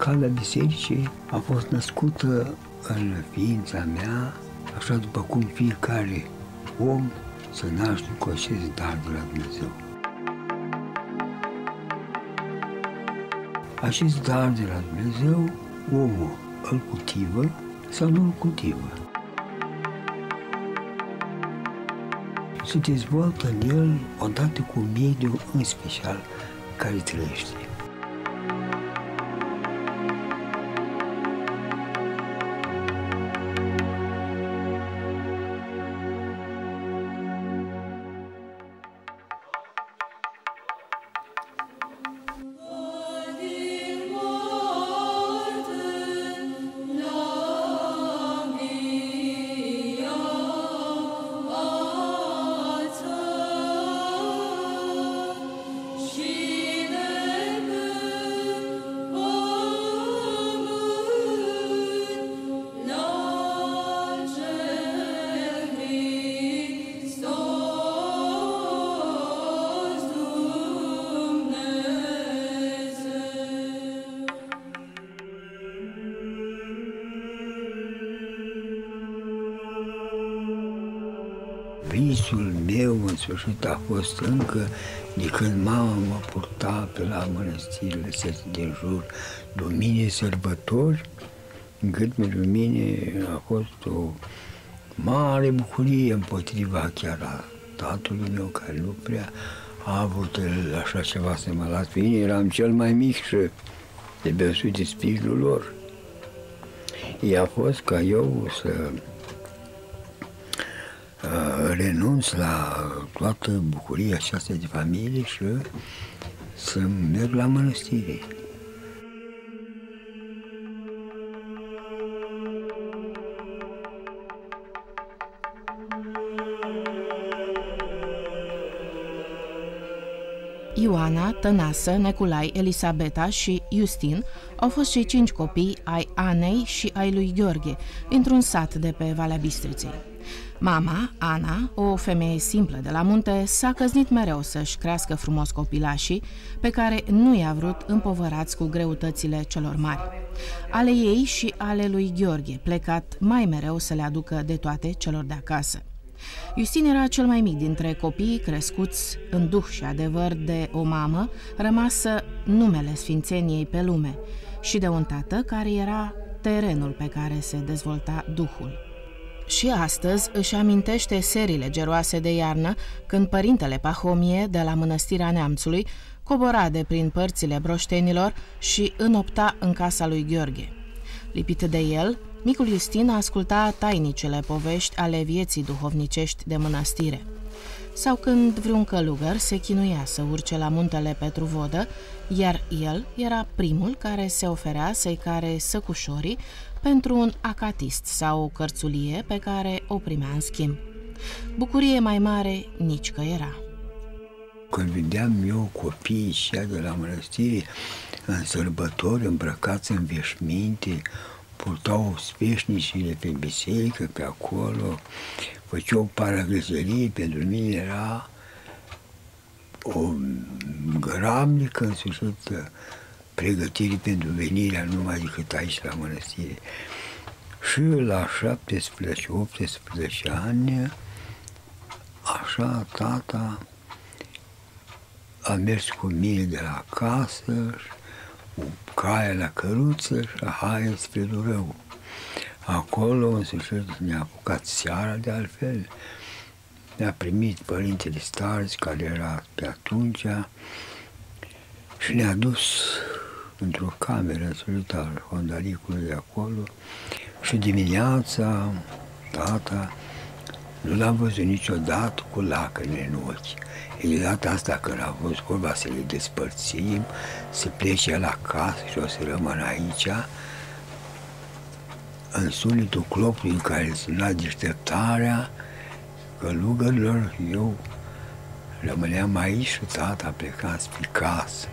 calea bisericii a fost născută în ființa mea, așa după cum fiecare om să naște cu acest dar de la Dumnezeu. Acest dar de la Dumnezeu, omul îl cultivă sau nu îl cultivă. Se dezvoltă în el odată cu mediul în special care trăiește. Sfârșit a fost încă de când mama mă purta pe la mănăstirile din jur, dumine sărbători, încât pentru mine a fost o mare bucurie împotriva chiar a tatălui meu, care nu prea a avut el așa ceva să mă las pe mine, eram cel mai mic și de besuit de sprijinul lor. I-a fost ca eu să Uh, renunț la toată bucuria aceasta de familie și să merg la mănăstire. Ioana, Tănasă, Neculai, Elisabeta și Justin au fost cei cinci copii ai Anei și ai lui Gheorghe, într-un sat de pe Valea Bistriței. Mama, Ana, o femeie simplă de la munte, s-a căznit mereu să-și crească frumos copilașii, pe care nu i-a vrut împovărați cu greutățile celor mari. Ale ei și ale lui Gheorghe, plecat mai mereu să le aducă de toate celor de acasă. Justin era cel mai mic dintre copiii crescuți în duh și adevăr de o mamă rămasă numele sfințeniei pe lume și de un tată care era terenul pe care se dezvolta duhul. Și astăzi își amintește serile geroase de iarnă când părintele Pahomie de la Mănăstirea Neamțului cobora de prin părțile broștenilor și înopta în casa lui Gheorghe. Lipit de el, micul Justin asculta tainicele povești ale vieții duhovnicești de mănăstire. Sau când vreun călugăr se chinuia să urce la muntele Petruvodă, iar el era primul care se oferea să-i care săcușorii pentru un acatist sau o cărțulie pe care o primea în schimb. Bucurie mai mare nici că era. Când vedeam eu copiii și de la mănăstire în sărbători îmbrăcați în veșminte, purtau speșnicile pe biserică, pe acolo, făceau paragăzărie, pentru mine era o gramnică în sfârșit pregătiri pentru venirea numai decât aici la mănăstire. Și la 17-18 ani, așa tata a mers cu mine de la casă, cu caia la căruță și hai spre Durău. Acolo, în sfârșit, ne-a apucat seara, de altfel. Ne-a primit părintele Starzi, care era pe atunci, și ne-a dus într-o cameră solitară, Hondaricului de acolo, și dimineața, tata, nu l-am văzut niciodată cu lacrimi în ochi. E de data asta când a fost vorba să le despărțim, să plece la casă și o să rămân aici, în sunetul clopului în care suna deșteptarea călugărilor, eu rămâneam aici și tata a plecat spre casă.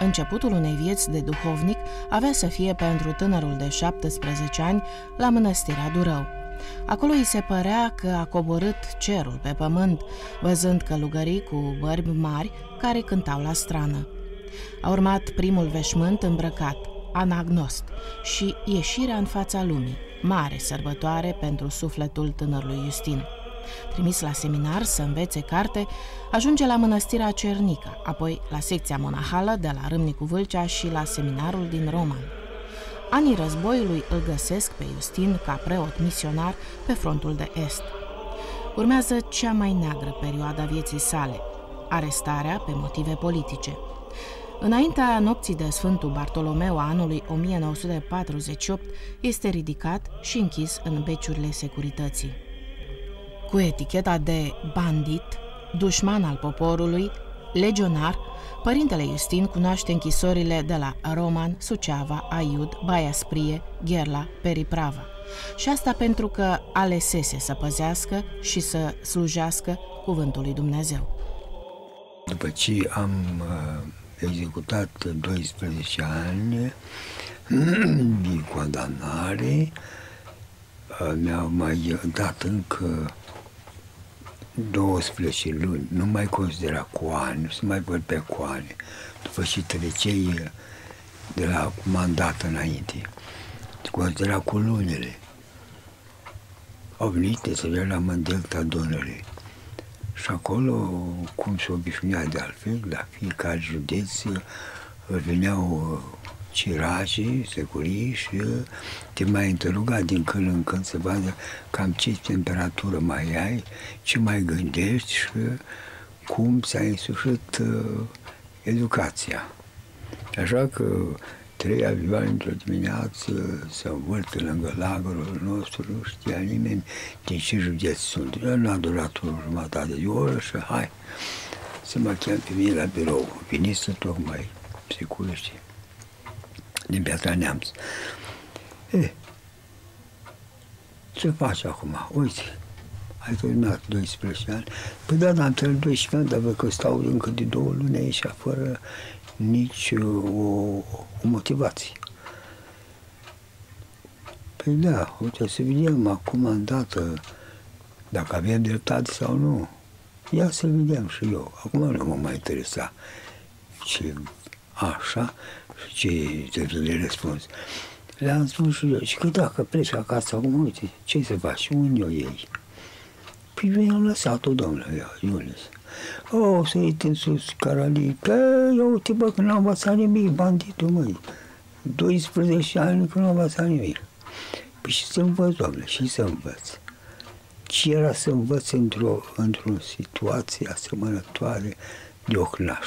Începutul unei vieți de duhovnic avea să fie pentru tânărul de 17 ani la mănăstirea Durău. Acolo îi se părea că a coborât cerul pe pământ, văzând călugării cu bărbi mari care cântau la strană. A urmat primul veșmânt îmbrăcat, anagnost, și ieșirea în fața lumii, mare sărbătoare pentru sufletul tânărului Justin. Trimis la seminar să învețe carte, ajunge la mănăstirea Cernica, apoi la secția monahală de la Râmnicu Vâlcea și la seminarul din Roman. Anii războiului îl găsesc pe Justin ca preot misionar pe frontul de est. Urmează cea mai neagră perioadă a vieții sale, arestarea pe motive politice. Înaintea nopții de Sfântul Bartolomeu a anului 1948, este ridicat și închis în beciurile securității. Cu eticheta de bandit, dușman al poporului, legionar, părintele Justin cunoaște închisorile de la Roman, Suceava, Aiud, Baia Sprie, Gherla, Periprava. Și asta pentru că alesese să păzească și să slujească cuvântul lui Dumnezeu. După ce am uh, executat 12 ani din condamnare, uh, mi-au mai dat încă 12 luni, nu mai considera cu ani, nu se mai văd pe cu ani, după ce trecei de la mandat înainte. Se considera cu lunile. Au venit să la Mândelta Dunării. Și acolo, cum se obișnuia de altfel, la fiecare județ veneau ciracii, securii și te mai interoga din când în când să vadă cam ce temperatură mai ai, ce mai gândești și cum ți-a însușit uh, educația. Așa că trei avioane într-o dimineață se învârte lângă lagărul nostru, nu știa nimeni din ce județ sunt. Eu n-a durat o jumătate de oră și hai să mă chem pe mine la birou. Veniți tocmai psihologie din Piatra Neamț. E, ce faci acum? Uite, ai terminat 12 ani. Păi da, dar am terminat 12 ani, dar văd că stau încă de două luni aici, fără nici o, o motivație. Păi da, uite, să vedem acum îndată dacă avem dreptate sau nu. Ia să vedem și eu. Acum nu mă mai interesa ce așa și ce trebuie de răspuns. Le-am spus și eu, și că dacă pleci acasă acum, uite, ce să faci, unde o iei? Păi eu am lăsat-o, domnule, Iulius. O, oh, să iei în sus, Caralii. Păi, eu uite, bă, că n-am învățat nimic, banditul, măi. 12 ani că nu am învățat nimic. Păi și să învăț, doamne, și să învăț. Ce era să învăț într-o, într-o situație asemănătoare de ocnaș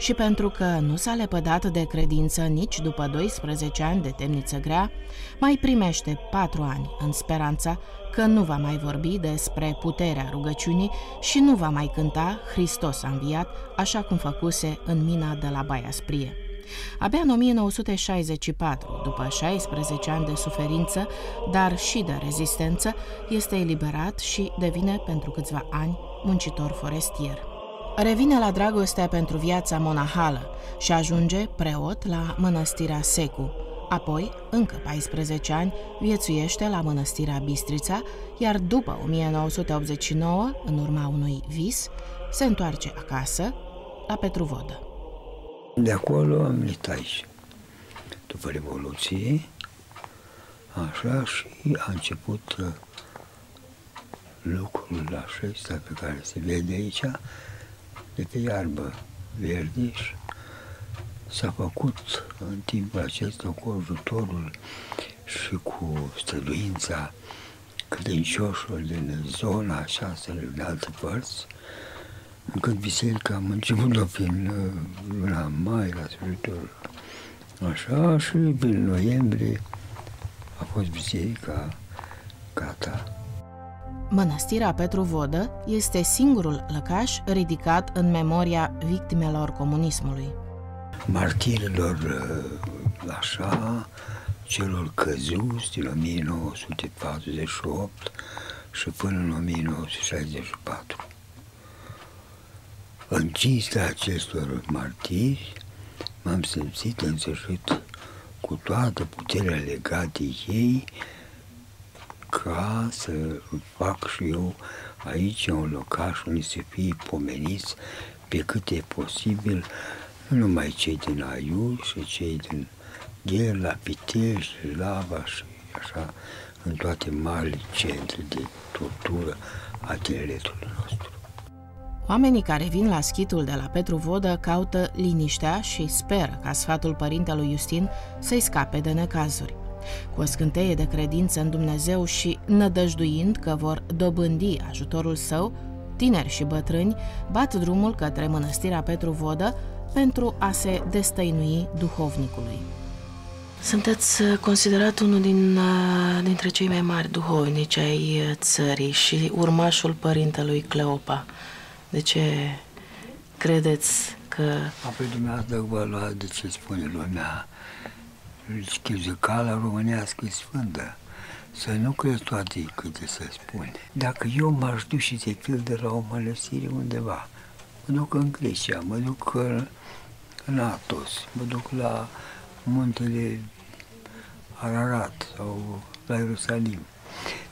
și pentru că nu s-a lepădat de credință nici după 12 ani de temniță grea, mai primește patru ani în speranța că nu va mai vorbi despre puterea rugăciunii și nu va mai cânta Hristos a înviat, așa cum făcuse în mina de la Baia Sprie. Abia în 1964, după 16 ani de suferință, dar și de rezistență, este eliberat și devine pentru câțiva ani muncitor forestier. Revine la dragostea pentru viața monahală și ajunge preot la mănăstirea Secu. Apoi, încă 14 ani, viețuiește la mănăstirea Bistrița, iar după 1989, în urma unui vis, se întoarce acasă, la Petruvodă. De acolo am venit aici. După Revoluție, așa, și a început uh, lucrul acesta pe care se vede aici, de pe iarbă verde și s-a făcut în timpul acesta cu ajutorul și cu străduința credincioșilor din zona aceasta de alte părți, încât biserica am început-o prin uh, luna mai, la sfârșitul așa, și prin noiembrie a fost biserica gata Mănăstirea Petru Vodă este singurul lăcaș ridicat în memoria victimelor comunismului. Martirilor, uh, așa, celor căzuți din 1948 și până în 1964. În cinstea acestor martiri, m-am simțit în sfârșit cu toată puterea legată ei ca să fac și eu aici un locaș unde să fie pomeniți pe cât e posibil, nu numai cei din Aiuș și cei din Gherla, Pitești, Lava și așa, în toate marile centre de tortură a tineretului nostru. Oamenii care vin la schitul de la Petru Vodă caută liniștea și speră ca sfatul părintelui Justin să-i scape de necazuri. Cu o scânteie de credință în Dumnezeu și nădăjduind că vor dobândi ajutorul său, tineri și bătrâni bat drumul către mănăstirea Petru Vodă pentru a se destăinui duhovnicului. Sunteți uh, considerat unul din, uh, dintre cei mai mari duhovnici ai uh, țării și urmașul părintelui Cleopa. De ce credeți că... Apoi dumneavoastră vă lua de ce spune lumea schizicala românească e sfântă. Să nu crezi toate câte se spune. Dacă eu m-aș duce de de la o mănăstire undeva, mă duc în Grecia, mă duc în Atos, mă duc la muntele Ararat sau la Ierusalim.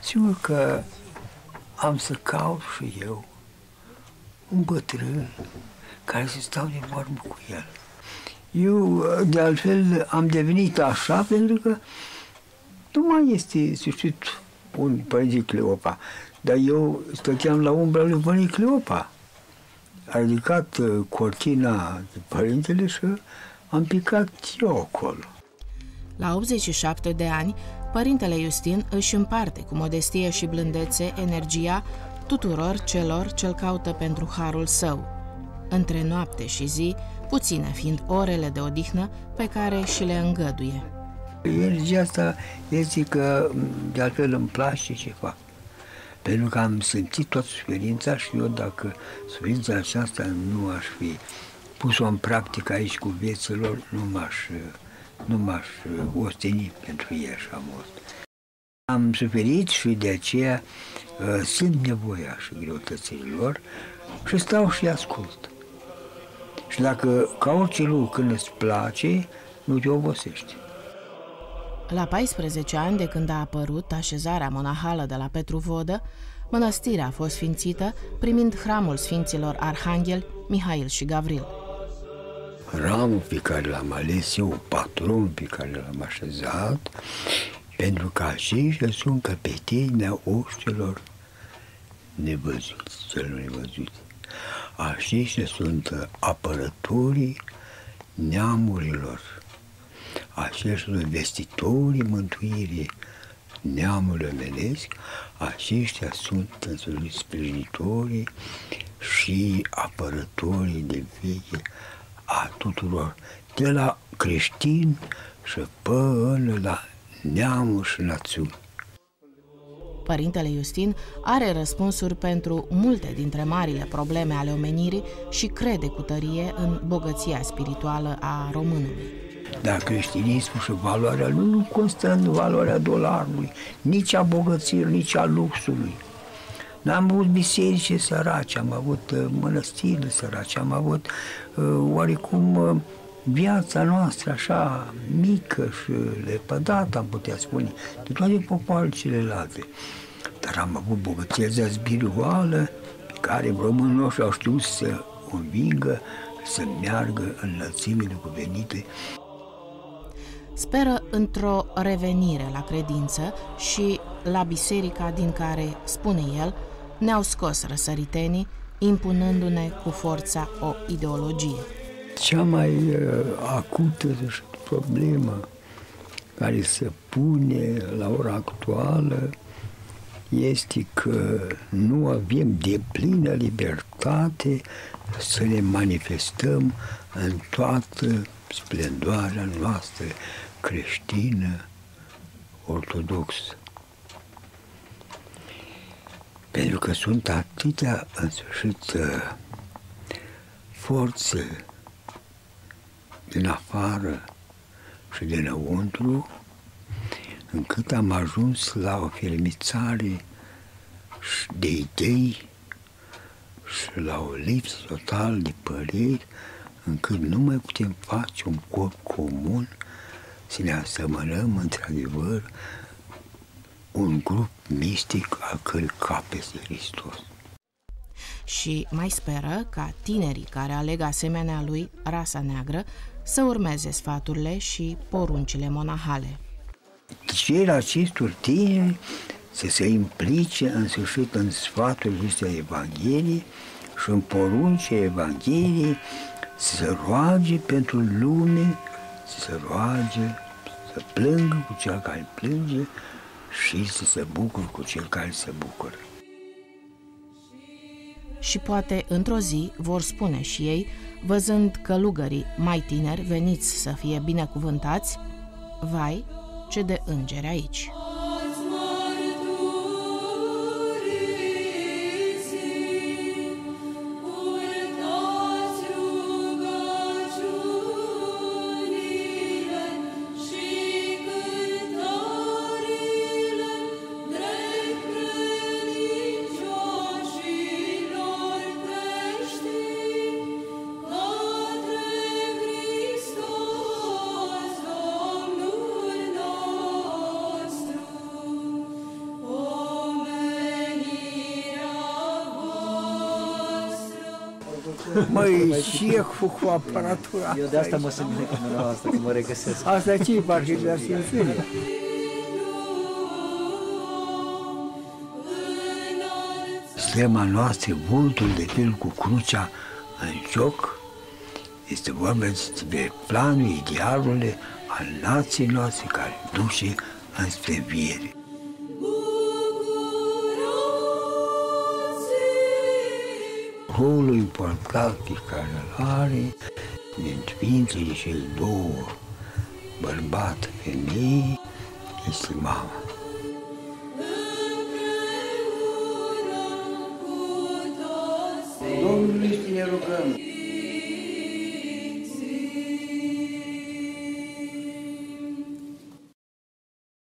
Sigur că am să caut și eu un bătrân care să stau de vorbă cu el. Eu, de altfel, am devenit așa pentru că nu mai este, să știu, un părinte Cleopa, dar eu stăteam la umbra lui Părinte Cleopa. A ridicat uh, cortina de părintele și am picat eu acolo. La 87 de ani, părintele Justin își împarte cu modestie și blândețe energia tuturor celor ce-l caută pentru harul său. Între noapte și zi, puține fiind orele de odihnă pe care și le îngăduie. Energia asta este că de altfel îmi place ce fac. Pentru că am simțit toată suferința și eu dacă suferința aceasta nu aș fi pus-o în practică aici cu vieților, nu m-aș, nu m-aș osteni pentru ei așa mult. Am suferit și de aceea uh, simt nevoia și greutățile lor și stau și ascult. Și dacă ca orice lucru când îți place, nu te obosești. La 14 ani de când a apărut așezarea monahală de la Petru Vodă, mănăstirea a fost sfințită primind hramul sfinților Arhanghel, Mihail și Gavril. Ramul pe care l-am ales eu, patron pe care l-am așezat, pentru că aceștia sunt căpetenii oștilor nevăzuți, cel nevăzuți. Aceștia sunt apărătorii neamurilor. Aceștia sunt vestitorii mântuirii neamului omenesc. Aceștia sunt însuși sprijinitorii și apărătorii de veche a tuturor, de la creștini și până la neamuri și națiuni. Părintele Justin are răspunsuri pentru multe dintre marile probleme ale omenirii și crede cu tărie în bogăția spirituală a românului. Dar creștinismul și valoarea lui nu constă în valoarea dolarului, nici a bogăției, nici a luxului. N-am avut biserici sărace, am avut uh, mănăstiri sărace, am avut uh, oarecum uh, viața noastră așa mică și lepădată, am putea spune, de toate popoarele celelalte. Dar am avut bogăția spirituală pe care românii noștri au știut să o învingă, să meargă în lățimile cuvenite. Speră într-o revenire la credință și la biserica din care, spune el, ne-au scos răsăritenii, impunându-ne cu forța o ideologie. Cea mai uh, acută problemă care se pune la ora actuală este că nu avem de plină libertate să ne manifestăm în toată splendoarea noastră creștină ortodoxă. Pentru că sunt atâtea, în sfârșit, uh, forțe din afară și dinăuntru, încât am ajuns la o fermițare de idei și la o lipsă total de păreri, încât nu mai putem face un corp comun să ne asemănăm într-adevăr un grup mistic al cărui cap este Hristos. Și mai speră ca tinerii care aleg asemenea lui rasa neagră să urmeze sfaturile și poruncile monahale. Cer acestor tineri să se implice în sfârșit în sfatul acestei Evangheliei și în porunce Evangheliei să se roage pentru lume, să se roage, să plângă cu cel care plânge și să se bucure cu cel care se bucură. Și poate într-o zi vor spune și ei, văzând călugării mai tineri veniți să fie binecuvântați, vai, ce de îngeri aici! Măi, ce cu, cu aparatura Eu de asta mă simt bine cu asta, că mă regăsesc. Asta ce e parcă de Sfințenie? Stema noastră, vultul de fel cu crucea în joc, este vorba despre planul, idealul al nației noastre care duce înspre viere. Rolul important pe care îl are din Sfințele cele două, bărbat, femeie, este mama. Domnului ne rugăm!